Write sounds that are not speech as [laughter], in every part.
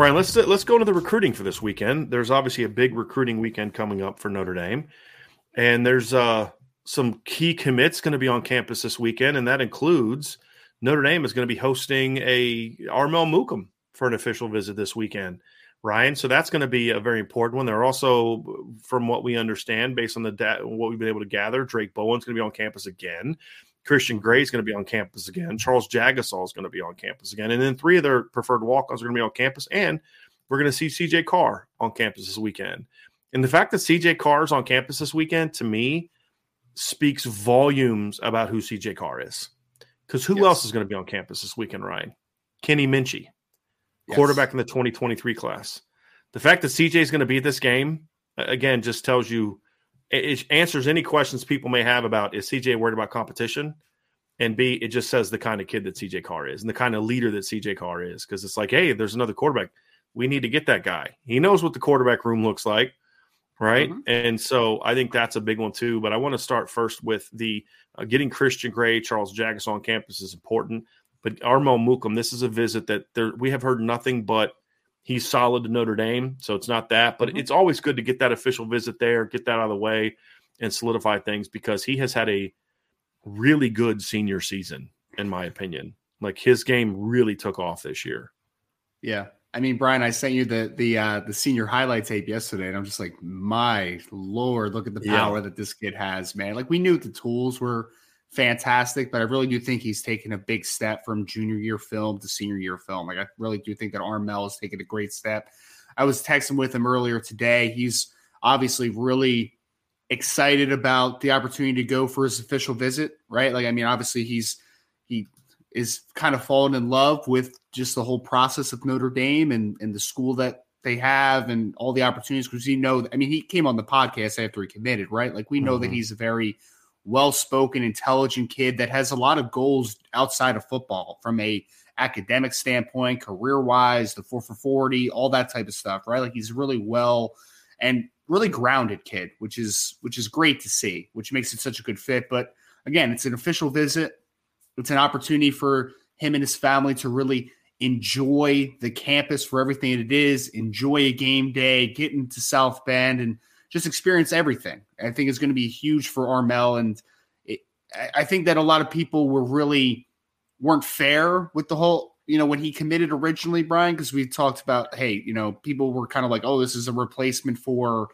Brian, let's let's go into the recruiting for this weekend. There's obviously a big recruiting weekend coming up for Notre Dame, and there's uh, some key commits going to be on campus this weekend, and that includes Notre Dame is going to be hosting a Armel Mukam for an official visit this weekend. Ryan, so that's going to be a very important one. They're also, from what we understand, based on the da- what we've been able to gather, Drake Bowen's going to be on campus again. Christian Gray is going to be on campus again. Charles Jagusah is going to be on campus again. And then three of their preferred walk-ons are going to be on campus. And we're going to see CJ Carr on campus this weekend. And the fact that CJ Carr is on campus this weekend, to me, speaks volumes about who CJ Carr is. Because who yes. else is going to be on campus this weekend, Ryan? Kenny Minchey, yes. quarterback in the 2023 class. The fact that CJ is going to be at this game, again, just tells you it answers any questions people may have about is CJ worried about competition? And B, it just says the kind of kid that CJ Carr is and the kind of leader that CJ Carr is. Because it's like, hey, there's another quarterback. We need to get that guy. He knows what the quarterback room looks like, right? Mm-hmm. And so I think that's a big one too. But I want to start first with the uh, getting Christian Gray, Charles Jagusah on campus is important. But Armel Mukam, this is a visit that there, we have heard nothing but he's solid to Notre Dame, so it's not that. But mm-hmm. it's always good to get that official visit there, get that out of the way, and solidify things because he has had a really good senior season, in my opinion. Like his game really took off this year. Yeah. I mean, Brian, I sent you the the uh, the senior highlight tape yesterday, and I'm just like, my lord, look at the power yeah. that this kid has, man. Like we knew the tools were fantastic, but I really do think he's taken a big step from junior year film to senior year film. Like I really do think that Armel has taken a great step. I was texting with him earlier today. He's obviously really excited about the opportunity to go for his official visit, right? Like I mean, obviously he's he is kind of fallen in love with just the whole process of Notre Dame and and the school that they have and all the opportunities because you know I mean he came on the podcast after he committed, right? Like we know mm-hmm. that he's a very well spoken, intelligent kid that has a lot of goals outside of football from a academic standpoint, career wise, the four for 40, all that type of stuff, right? Like he's really well and really grounded kid, which is which is great to see, which makes it such a good fit. But again, it's an official visit. It's an opportunity for him and his family to really enjoy the campus for everything it is, enjoy a game day, get into South Bend and just experience everything. I think it's going to be huge for Armel, and it, I think that a lot of people were really weren't fair with the whole. You know, when he committed originally, Brian, because we talked about, hey, you know, people were kind of like, oh, this is a replacement for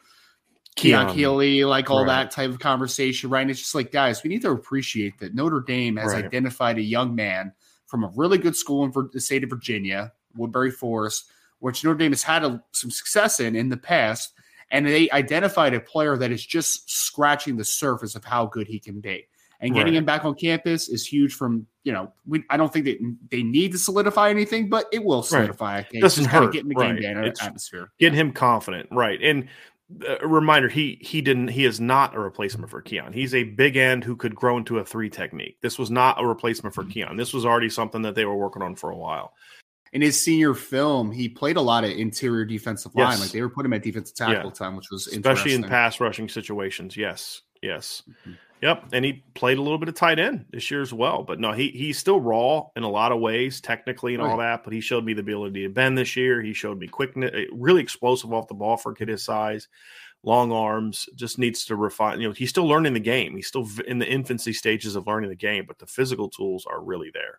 Keon Keeley, like all right. that type of conversation, right? And it's just like, guys, we need to appreciate that Notre Dame has right. identified a young man from a really good school in the state of Virginia, Woodberry Forest, which Notre Dame has had a, some success in in the past and they identified a player that is just scratching the surface of how good he can be. And getting right. him back on campus is huge. From you know, we, I don't think that they need to solidify anything, but it will solidify. Right. Doesn't hurt. Getting the right. game day atmosphere, getting him confident, right? And uh, a reminder: he he didn't. He is not a replacement for Keon. He's a big end who could grow into a three technique. This was not a replacement for mm-hmm. Keon. This was already something that they were working on for a while. In his senior film, he played a lot of interior defensive line. Yes. Like they were putting him at defensive tackle yeah. time, which was especially in pass rushing situations. Yes, yes, mm-hmm. yep. And he played a little bit of tight end this year as well. But no, he he's still raw in a lot of ways, technically and right. all that. But he showed me the ability to bend this year. He showed me quickness, eh, really explosive off the ball for a kid his size. Long arms, just needs to refine. You know, he's still learning the game. He's still in the infancy stages of learning the game, but the physical tools are really there.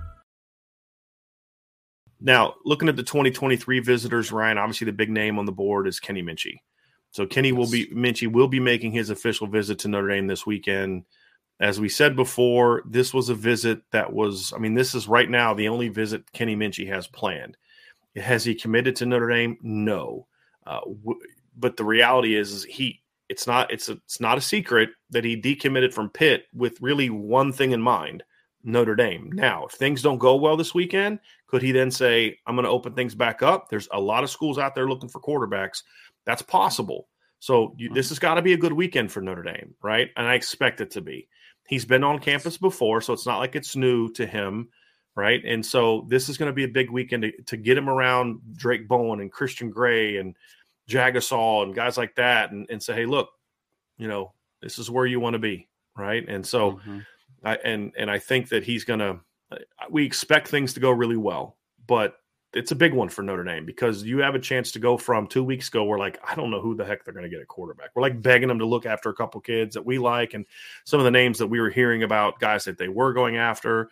Now, looking at the 2023 visitors, Ryan, obviously the big name on the board is Kenny Minchey. So Kenny yes. will be Minchey will be making his official visit to Notre Dame this weekend. As we said before, this was a visit that was, I mean, this is right now the only visit Kenny Minchey has planned. Has he committed to Notre Dame? No. Uh, w- but the reality is, is he it's not it's a, it's not a secret that he decommitted from Pitt with really one thing in mind Notre Dame. Now, if things don't go well this weekend, could he then say, I'm going to open things back up? There's a lot of schools out there looking for quarterbacks. That's possible. So you, this has got to be a good weekend for Notre Dame, right? And I expect it to be. He's been on campus before, so it's not like it's new to him, right? And so this is going to be a big weekend to, to get him around Drake Bowen and Christian Gray and Jagusah and guys like that and, and say, hey, look, you know, this is where you want to be, right? And so mm-hmm. I, and and I think that he's going to. Uh, we expect things to go really well, but it's a big one for Notre Dame because you have a chance to go from two weeks ago. We're like, I don't know who the heck they're going to get a quarterback. We're like begging them to look after a couple kids that we like, and some of the names that we were hearing about guys that they were going after.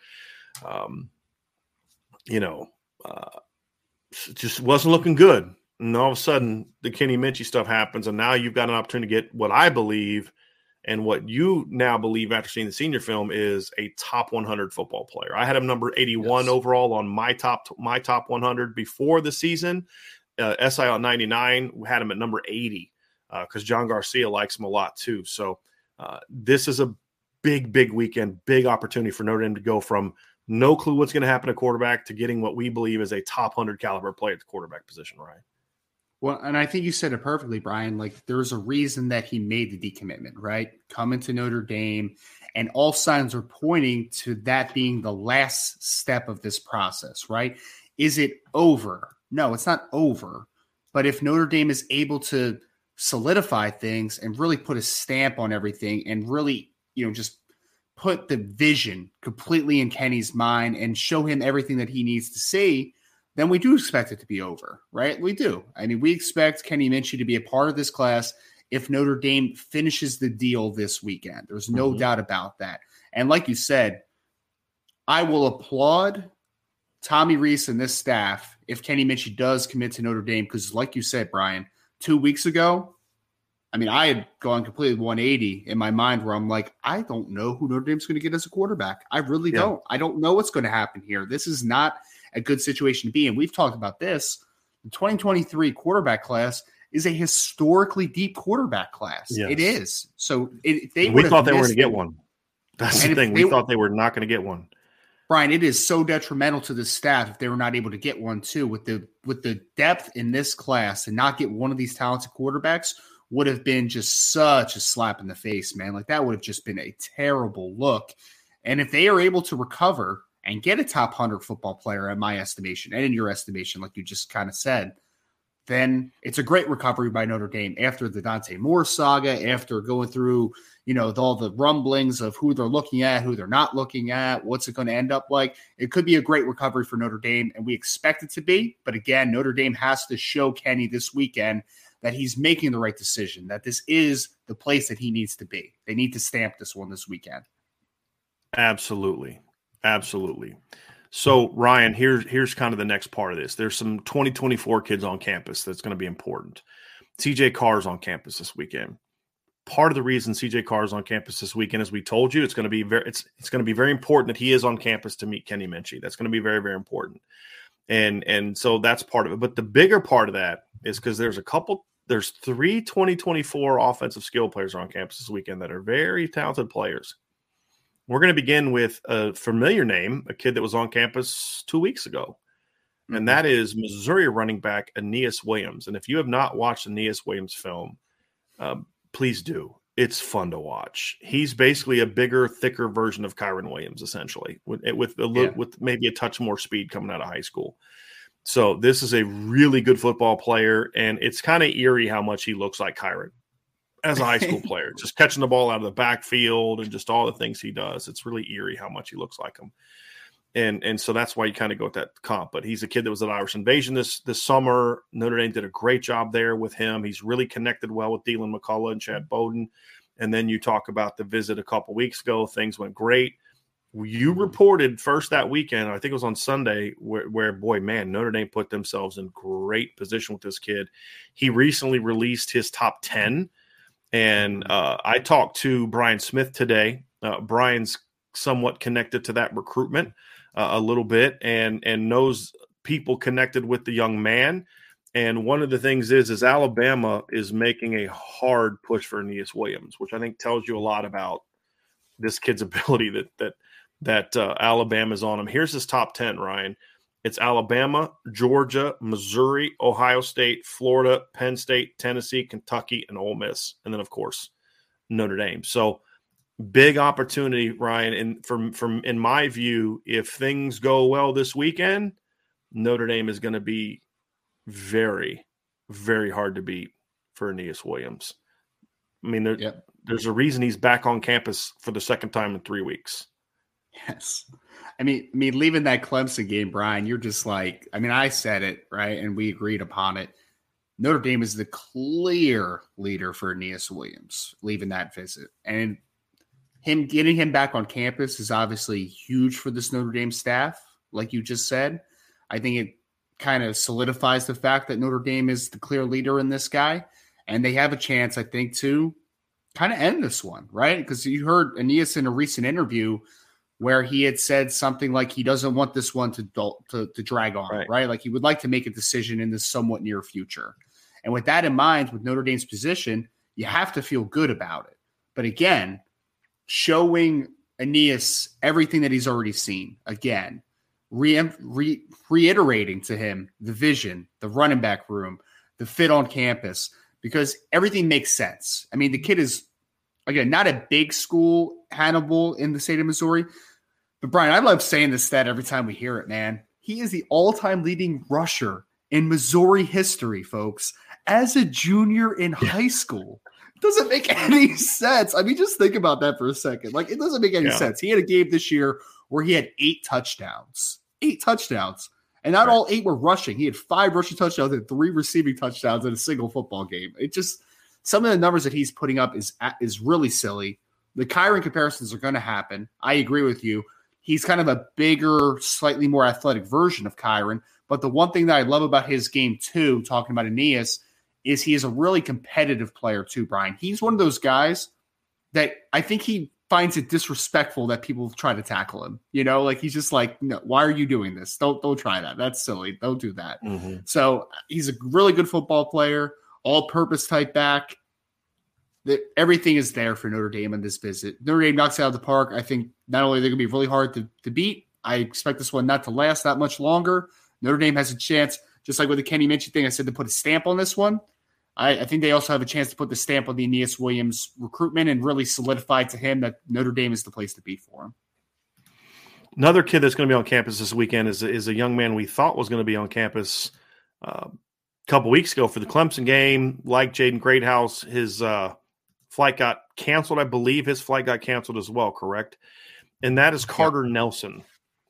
Um, you know, uh, just wasn't looking good. And all of a sudden, the Kenny Minchey stuff happens, and now you've got an opportunity to get what I believe and what you now believe after seeing the senior film is a top 100 football player. I had him number 81 yes. overall on my top my top 100 before the season. Uh, SI on 99 had him at number 80 because uh, John Garcia likes him a lot too. So uh, this is a big, big weekend, big opportunity for Notre Dame to go from no clue what's going to happen at quarterback to getting what we believe is a top 100 caliber player at the quarterback position, right? Well, and I think you said it perfectly, Brian. Like there's a reason that he made the decommitment, right? Coming to Notre Dame, and all signs are pointing to that being the last step of this process, right? Is it over? No, it's not over. But if Notre Dame is able to solidify things and really put a stamp on everything and really, you know, just put the vision completely in Kenny's mind and show him everything that he needs to see, then we do expect it to be over, right? We do. I mean, we expect Kenny Minchey to be a part of this class if Notre Dame finishes the deal this weekend. There's no mm-hmm. doubt about that. And like you said, I will applaud Tommy Rees and this staff if Kenny Minchey does commit to Notre Dame because, like you said, Brian, two weeks ago, I mean, I had gone completely 180 in my mind where I'm like, I don't know who Notre Dame's going to get as a quarterback. I really yeah. don't. I don't know what's going to happen here. This is not a good situation to be in. We've talked about this. the 2023 quarterback class is a historically deep quarterback class. Yes. It is. So it, they we thought they were going to get one. That's the thing. We thought they were not going to get one. Brian, it is so detrimental to the staff if they were not able to get one too. With the with the depth in this class and not get one of these talented quarterbacks would have been just such a slap in the face, man. Like that would have just been a terrible look. And if they are able to recover and get a top 100 football player, in my estimation, and in your estimation, like you just kind of said, then it's a great recovery by Notre Dame after the Dante Moore saga, after going through, you know, all the rumblings of who they're looking at, who they're not looking at, what's it going to end up like. It could be a great recovery for Notre Dame, and we expect it to be. But again, Notre Dame has to show Kenny this weekend that he's making the right decision, that this is the place that he needs to be. They need to stamp this one this weekend. Absolutely. Absolutely. So Ryan, here's here's kind of the next part of this. There's some 2024 kids on campus that's going to be important. CJ Carr's on campus this weekend. Part of the reason CJ Carr is on campus this weekend, as we told you, it's going to be very it's it's going to be very important that he is on campus to meet Kenny Minchey. That's going to be very very important, and and so that's part of it. But the bigger part of that is because there's a couple there's three 2024 offensive skill players on campus this weekend that are very talented players. We're going to begin with a familiar name, a kid that was on campus two weeks ago, mm-hmm. and that is Missouri running back Aeneas Williams. And if you have not watched Aeneas Williams film, um, please do. It's fun to watch. He's basically a bigger, thicker version of Kyren Williams, essentially, with with a yeah. with maybe a touch more speed coming out of high school. So this is a really good football player, and it's kind of eerie how much he looks like Kyren as a high [laughs] school player, just catching the ball out of the backfield and just all the things he does. It's really eerie how much he looks like him. And and so that's why you kind of go with that comp. But he's a kid that was at Irish Invasion this this summer. Notre Dame did a great job there with him. He's really connected well with Deland McCullough and Chad Bowden. And then you talk about the visit a couple weeks ago. Things went great. You mm-hmm. reported first that weekend, I think it was on Sunday, where, where, boy, man, Notre Dame put themselves in great position with this kid. He recently released his top 10 and uh, I talked to Brian Smith today. Uh, Brian's somewhat connected to that recruitment uh, a little bit, and and knows people connected with the young man. And one of the things is is Alabama is making a hard push for Aeneas Williams, which I think tells you a lot about this kid's [laughs] ability that that that uh, Alabama's on him. Here's his top ten, Ryan. It's Alabama, Georgia, Missouri, Ohio State, Florida, Penn State, Tennessee, Kentucky, and Ole Miss, and then of course Notre Dame. So big opportunity, Ryan. And from from in my view, if things go well this weekend, Notre Dame is going to be very, very hard to beat for Aeneas Williams. I mean, there, yep. there's a reason he's back on campus for the second time in three weeks. Yes. I mean, I mean, leaving that Clemson game, Brian, you're just like, I mean, I said it right, and we agreed upon it. Notre Dame is the clear leader for Aeneas Williams leaving that visit, and him getting him back on campus is obviously huge for this Notre Dame staff. Like you just said, I think it kind of solidifies the fact that Notre Dame is the clear leader in this guy, and they have a chance, I think, to kind of end this one, right? Because you heard Aeneas in a recent interview where he had said something like he doesn't want this one to to, to drag on, right. right? Like he would like to make a decision in the somewhat near future. And with that in mind, with Notre Dame's position, you have to feel good about it. But again, showing Aeneas everything that he's already seen again, re- re- reiterating to him the vision, the running back room, the fit on campus, because everything makes sense. I mean, the kid is again not a big school Hannibal in the state of Missouri, but Brian, I love saying this stat every time we hear it, man. He is the all-time leading rusher in Missouri history, folks, as a junior in yeah. high school. doesn't make [laughs] any sense. I mean, just think about that for a second. Like, it doesn't make any yeah. sense. He had a game this year where he had eight touchdowns. Eight touchdowns. And not right. all eight were rushing. He had five rushing touchdowns and three receiving touchdowns in a single football game. It just some of the numbers that he's putting up is is really silly. The Kyren comparisons are going to happen. I agree with you. He's kind of a bigger, slightly more athletic version of Kyren. But the one thing that I love about his game, too, talking about Aeneas, is he is a really competitive player, too, Brian. He's one of those guys that I think he finds it disrespectful that people try to tackle him. You know, like he's just like, no, why are you doing this? Don't don't try that. That's silly. Don't do that. Mm-hmm. So he's a really good football player, all purpose type back. That everything is there for Notre Dame on this visit. Notre Dame knocks out of the park. I think not only they're gonna be really hard to, to beat, I expect this one not to last that much longer. Notre Dame has a chance, just like with the Kenny Minchey thing, I said to put a stamp on this one. I, I, think they also have a chance to put the stamp on the Aeneas Williams recruitment and really solidify to him that Notre Dame is the place to be for him. Another kid that's going to be on campus this weekend is, is a young man we thought was going to be on campus uh, a couple weeks ago for the Clemson game. Like Jaden Greathouse, his uh, flight got canceled. I believe his flight got canceled as well, correct? And that is Carter yep. Nelson,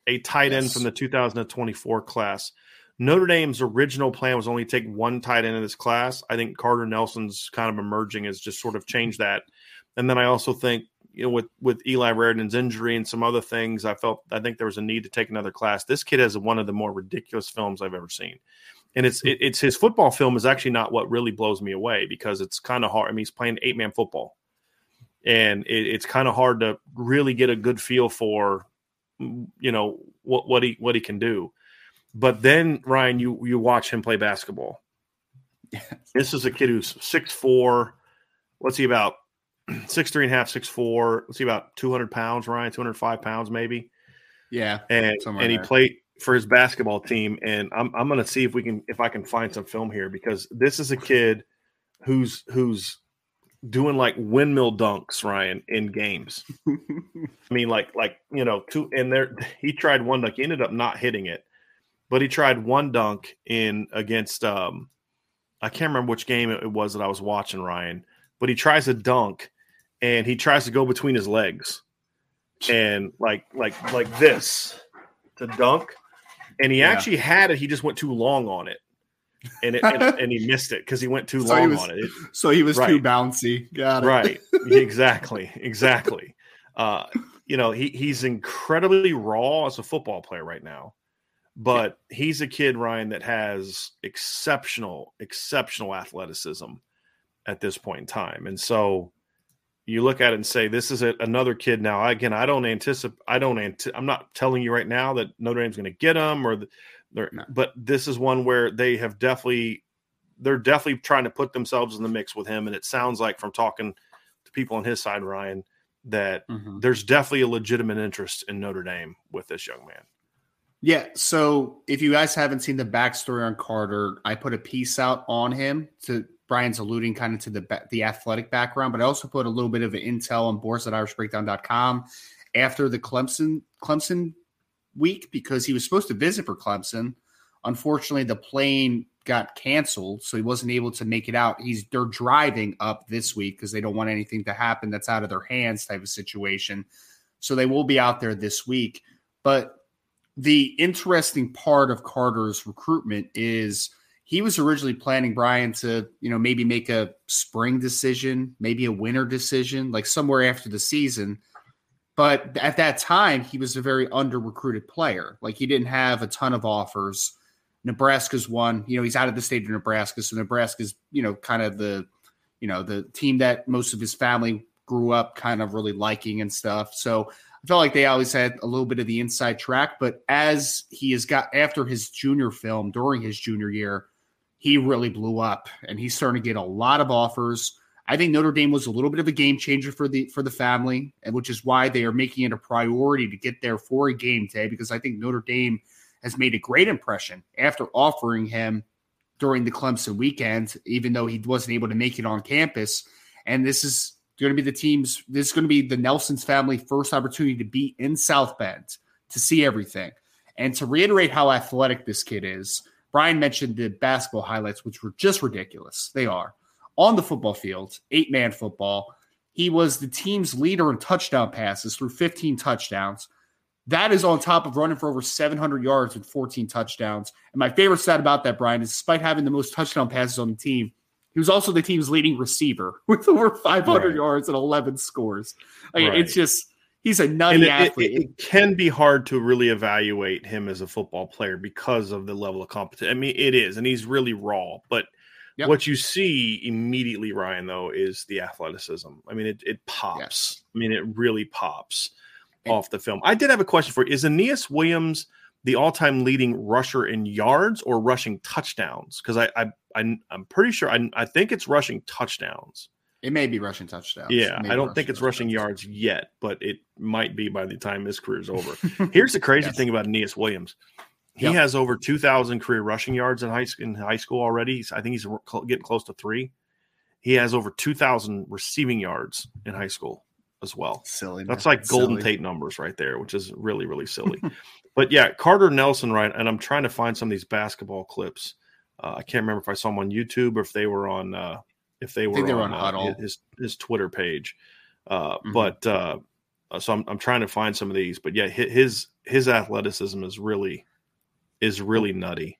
a tight end yes. from the 2024 class. Notre Dame's original plan was only take one tight end in this class. I think Carter Nelson's kind of emerging has just sort of changed that. And then I also think, you know, with with Eli Raridon's injury and some other things, I felt I think there was a need to take another class. This kid has one of the more ridiculous films I've ever seen. And it's hmm. it, it's his football film is actually not what really blows me away because it's kind of hard. I mean, he's playing eight man football, and it, it's kind of hard to really get a good feel for, you know, what what he what he can do. But then Ryan, you you watch him play basketball. Yes. This is a kid who's six four. What's he about? [clears throat] Six three and a half, six four. Let's see about two hundred pounds, Ryan, two hundred five pounds maybe. Yeah, and and he played for his basketball team. And I'm I'm gonna see if we can if I can find some film here because this is a kid who's who's doing like windmill dunks, Ryan, in games. [laughs] I mean, like like you know, two and there he tried one dunk, he ended up not hitting it, but he tried one dunk in against um I can't remember which game it was that I was watching Ryan, but he tries a dunk and he tries to go between his legs and like like like this to dunk and he yeah. actually had it he just went too long on it and it, and, and, he [laughs] missed it because he went too so long was, on it. it. So he was right. too bouncy. Got it. Right. [laughs] exactly. Exactly. Uh, you know, he he's incredibly raw as a football player right now but he's a kid ryan that has exceptional exceptional athleticism at this point in time and so you look at it and say this is a, another kid now again i don't anticipate i don't anti- i'm not telling you right now that notre dame's going to get him or the, no. but this is one where they have definitely they're definitely trying to put themselves in the mix with him and it sounds like from talking to people on his side ryan that mm-hmm. there's definitely a legitimate interest in notre dame with this young man yeah. So if you guys haven't seen the backstory on Carter, I put a piece out on him to Brian's alluding kind of to the the athletic background, but I also put a little bit of intel on boards at irishbreakdown.com after the Clemson Clemson week because he was supposed to visit for Clemson. Unfortunately, the plane got canceled, so he wasn't able to make it out. He's they're driving up this week because they don't want anything to happen that's out of their hands type of situation. So they will be out there this week. But the interesting part of Carter's recruitment is he was originally planning Brian to, you know, maybe make a spring decision, maybe a winter decision, like somewhere after the season. But at that time, he was a very under recruited player. Like he didn't have a ton of offers. Nebraska's one, you know, he's out of the state of Nebraska. So Nebraska's, you know, kind of the, you know, the team that most of his family grew up kind of really liking and stuff. So I felt like they always had a little bit of the inside track, but as he has got after his junior film during his junior year, he really blew up and he's starting to get a lot of offers. I think Notre Dame was a little bit of a game changer for the for the family, and which is why they are making it a priority to get there for a game day because I think Notre Dame has made a great impression after offering him during the Clemson weekend, even though he wasn't able to make it on campus. And this is going to be the team's, this is going to be the Nelson's family first opportunity to be in South Bend to see everything. And to reiterate how athletic this kid is, Brian mentioned the basketball highlights, which were just ridiculous. They are on the football field, eight man football. He was the team's leader in touchdown passes through 15 touchdowns. That is on top of running for over 700 yards and 14 touchdowns. And my favorite stat about that, Brian, is despite having the most touchdown passes on the team, he was also the team's leading receiver [laughs] with over 500 right. yards and 11 scores. Like, right. It's just he's a nutty it, athlete. It, it, can be hard to really evaluate him as a football player because of the level of competition. I mean, it is, and he's really raw. But Yep. What you see immediately, Ryan, though, is the athleticism. I mean, it, it pops. I mean, it really pops and, off the film. I did have a question for you. Is Aeneas Williams the all-time leading rusher in yards or rushing touchdowns? Because I, I, I am pretty sure I, I think it's rushing touchdowns. It may be rushing touchdowns. Yeah, I don't think it's rushing yards yet, but it might be by the time his career is over. [laughs] Here's the crazy yes. thing about Aeneas Williams. He yep. has over 2,000 career rushing yards in high, in high school already. I think he's getting close to three. He has over 2,000 receiving yards in high school as well. Silly. That's like Golden silly. Tate numbers right there, which is really, really silly. [laughs] but yeah, Carter Nelson, right? And I'm trying to find some of these basketball clips. Uh, I can't remember if I saw them on YouTube or if they were on uh, if they were, they on, on uh, his his Twitter page. Uh, mm-hmm. But uh, so I'm I'm trying to find some of these. But yeah, his his athleticism is really is really nutty.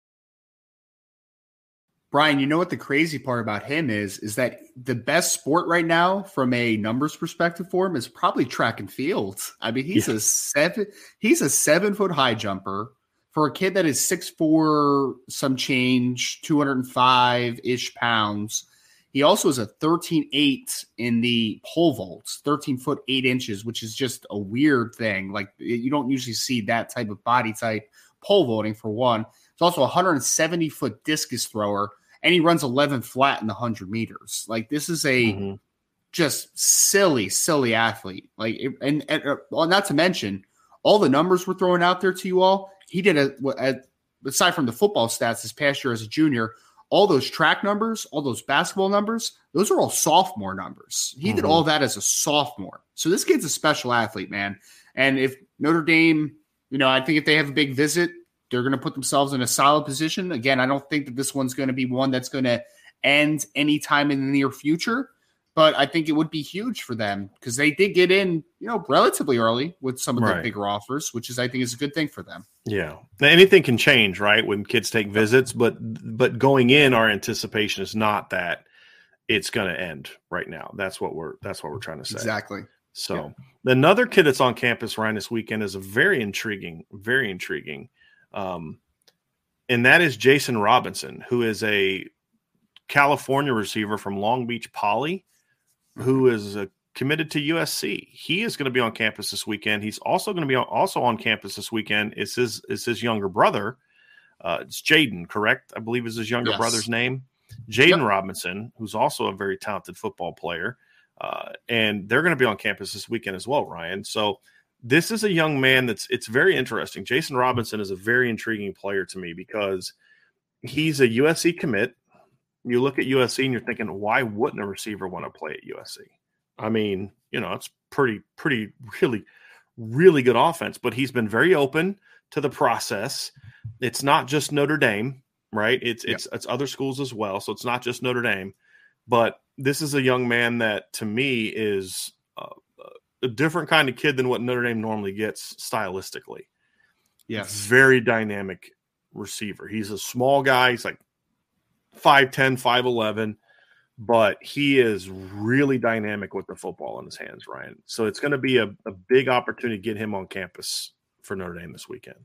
Brian, you know what the crazy part about him is? Is that the best sport right now from a numbers perspective for him is probably track and field. I mean, he's yeah. a seven he's a seven foot high jumper for a kid that is six four, some change, 205 ish pounds. He also is a 13 8 in the pole vaults, 13 foot 8 inches, which is just a weird thing. Like you don't usually see that type of body type pole vaulting for one. He's also a 170 foot discus thrower and he runs 11 flat in the 100 meters. Like this is a mm-hmm. just silly, silly athlete. Like, and, and uh, well, not to mention all the numbers we're throwing out there to you all. He did a, a aside from the football stats this past year as a junior, all those track numbers, all those basketball numbers, those are all sophomore numbers. He mm-hmm. did all that as a sophomore. So this kid's a special athlete, man. And if Notre Dame, you know, I think if they have a big visit, they're going to put themselves in a solid position. Again, I don't think that this one's going to be one that's going to end anytime in the near future, but I think it would be huge for them because they did get in, you know, relatively early with some of right. the bigger offers, which is I think is a good thing for them. Yeah, anything can change, right? When kids take visits, but but going in, our anticipation is not that it's going to end right now. That's what we're that's what we're trying to say. Exactly. So yeah. another kid that's on campus, Ryan, this weekend is a very intriguing, very intriguing um, and that is Jason Robinson, who is a California receiver from Long Beach Poly, who is is uh, committed to USC. He is going to be on campus this weekend. He's also going to be on, also on campus this weekend. Is his is his younger brother? Uh, it's Jaden, correct? I believe is his younger yes. brother's name. Jaden yep. Robinson, who's also a very talented football player, uh, and they're going to be on campus this weekend as well, Ryan. So this is a young man that's it's very interesting. Jason Robinson is a very intriguing player to me because he's a USC commit. You look at USC and you're thinking, why wouldn't a receiver want to play at USC? I mean, you know, it's pretty, pretty, really, really good offense, but he's been very open to the process. It's not just Notre Dame, right? It's it's it's other schools as well. So it's not just Notre Dame. But this is a young man that to me is uh, a different kind of kid than what Notre Dame normally gets stylistically. Yes. Very dynamic receiver. He's a small guy. He's like 5'10, 5'11, but he is really dynamic with the football in his hands, Ryan. So it's going to be a, a big opportunity to get him on campus for Notre Dame this weekend.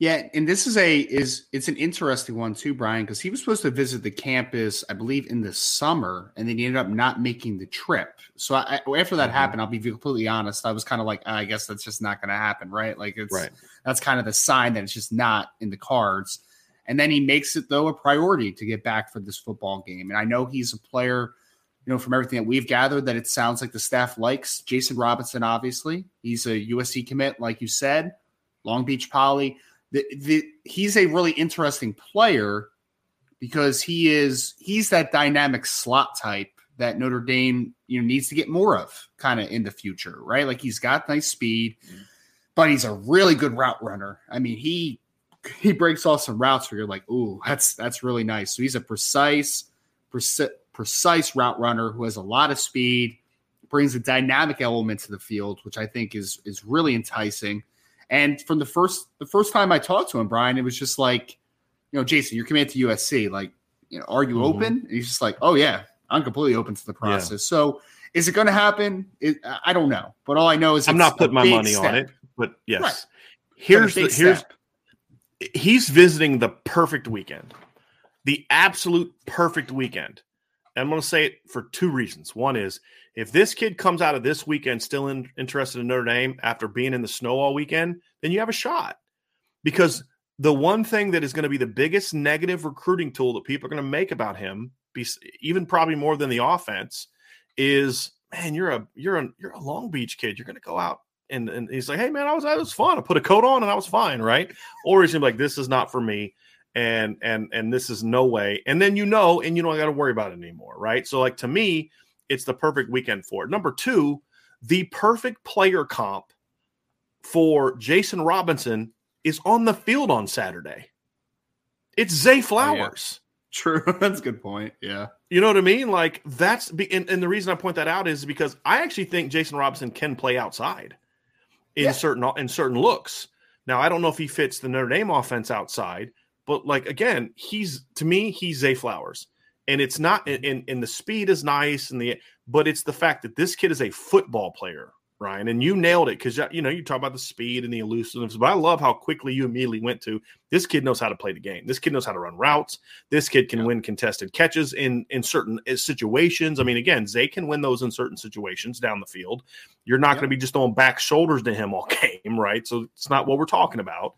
Yeah, and this is a is it's an interesting one too, Brian, because he was supposed to visit the campus, I believe, in the summer, and then he ended up not making the trip. So I, after that mm-hmm. happened, I'll be completely honest. I was kind of like, I guess that's just not going to happen, right? Like it's right. that's kind of the sign that it's just not in the cards. And then he makes it though a priority to get back for this football game. And I know he's a player, you know, from everything that we've gathered, that it sounds like the staff likes Jason Robinson. Obviously, he's a USC commit, like you said, Long Beach Poly. The, the, he's a really interesting player because he is he's that dynamic slot type that Notre Dame you know needs to get more of kind of in the future, right? Like he's got nice speed, but he's a really good route runner. I mean, he he breaks off some routes where you're like, "Ooh, that's that's really nice." So he's a precise preci- precise route runner who has a lot of speed, brings a dynamic element to the field, which I think is is really enticing. And from the first the first time I talked to him, Brian, it was just like, you know, Jason, you're committed to USC. Like, you know, are you mm-hmm. open? And he's just like, oh yeah, I'm completely open to the process. Yeah. So is it going to happen? It, I don't know, but all I know is I'm not putting my money step. on it. But yes, right. here's the here's step. he's visiting the perfect weekend, the absolute perfect weekend. I'm going to say it for two reasons. One is if this kid comes out of this weekend still in, interested in Notre Dame after being in the snow all weekend, then you have a shot. Because the one thing that is going to be the biggest negative recruiting tool that people are going to make about him, even probably more than the offense, is man, you're a you're a you're a Long Beach kid. You're going to go out and, and he's like, hey man, I was that was fun. I put a coat on and I was fine, right? Or he's like, this is not for me and and and this is no way and then you know and you don't got to worry about it anymore right so like to me it's the perfect weekend for it. Number two, the perfect player comp for Jason Robinson is on the field on Saturday. It's Zay Flowers. Oh, yeah. True. [laughs] that's a good point. Yeah. You know what I mean? Like that's and, and, the reason I point that out is because I actually think Jason Robinson can play outside in yeah. certain in certain looks. Now I don't know if he fits the Notre Dame offense outside, but like again, he's to me he's Zay Flowers and it's not and, and the speed is nice and the but it's the fact that this kid is a football player Ryan, and you nailed it because you know you talk about the speed and the elusiveness, but I love how quickly you immediately went to this kid knows how to play the game. This kid knows how to run routes. This kid can yeah. win contested catches in in certain eh, situations. I mean, again, Zay can win those in certain situations down the field. You're not yeah. going to be just throwing back shoulders to him all [laughs] game, right? So it's not what we're talking about.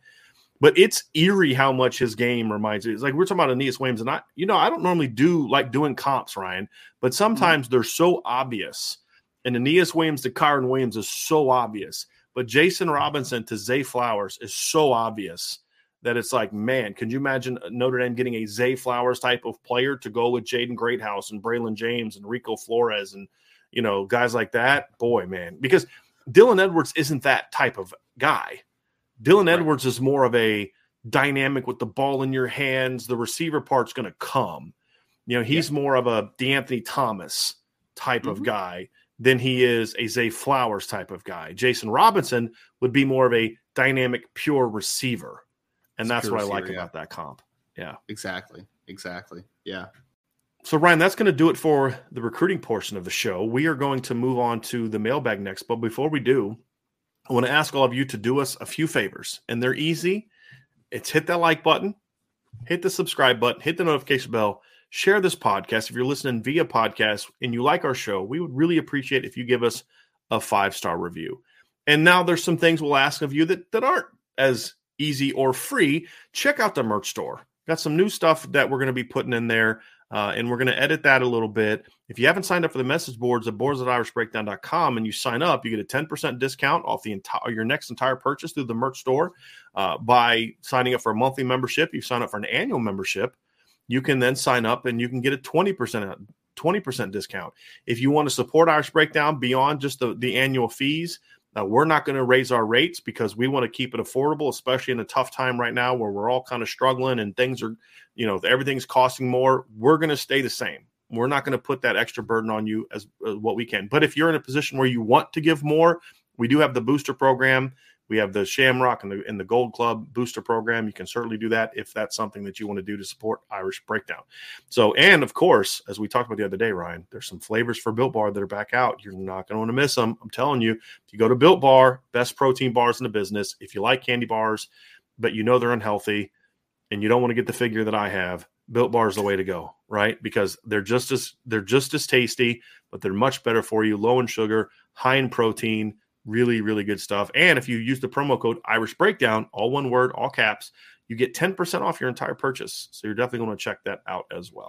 But it's eerie how much his game reminds me. It's like we're talking about Aeneas Williams, and I, you know, I don't normally do like doing comps, Ryan, but mm-hmm. sometimes mm-hmm. they're so obvious. And Aeneas Williams to Kyren Williams is so obvious, but Jason Robinson to Zay Flowers is so obvious that it's like, man, can you imagine Notre Dame getting a Zay Flowers type of player to go with Jaden Greathouse and Braylon James and Rico Flores and you know guys like that? Boy, man, because Dylan Edwards isn't that type of guy. Dylan right. Edwards is more of a dynamic with the ball in your hands. The receiver part's going to come. You know, he's yeah. more of a DeAnthony Thomas type mm-hmm. of guy than he is a Zay Flowers type of guy. Jason Robinson would be more of a dynamic, pure receiver. And it's that's what receiver, I like yeah. about that comp. Yeah. Exactly. Exactly. Yeah. So, Ryan, that's going to do it for the recruiting portion of the show. We are going to move on to the mailbag next. But before we do, I want to ask all of you to do us a few favors, and they're easy. It's hit that like button, hit the subscribe button, hit the notification bell, share this podcast. If you're listening via podcast and you like our show, we would really appreciate if you give us a five star review. And now there's some things we'll ask of you that, that aren't as easy or free. Check out the merch store. Got some new stuff that we're going to be putting in there. Uh, and we're going to edit that a little bit. If you haven't signed up for the message boards at boards at irishbreakdown.com and you sign up, you get a 10% discount off the entire your next entire purchase through the merch store. Uh, by signing up for a monthly membership, you sign up for an annual membership, you can then sign up and you can get a 20% 20% discount. If you want to support Irish Breakdown beyond just the, the annual fees, now, we're not going to raise our rates because we want to keep it affordable, especially in a tough time right now where we're all kind of struggling and things are, you know, everything's costing more. We're going to stay the same. We're not going to put that extra burden on you as, as what we can. But if you're in a position where you want to give more, we do have the booster program. We have the Shamrock and the, and the Gold Club booster program. You can certainly do that if that's something that you want to do to support Irish Breakdown. So, and of course, as we talked about the other day, Ryan, there's some flavors for Built Bar that are back out. You're not going to want to miss them. I'm telling you, if you go to Built Bar, best protein bars in the business. If you like candy bars, but you know they're unhealthy and you don't want to get the figure that I have, Built Bar is the way to go, right? Because they're just as they're just as tasty, but they're much better for you, low in sugar, high in protein Really, really good stuff. And if you use the promo code Irish Breakdown, all one word, all caps, you get 10% off your entire purchase. So you're definitely going to check that out as well.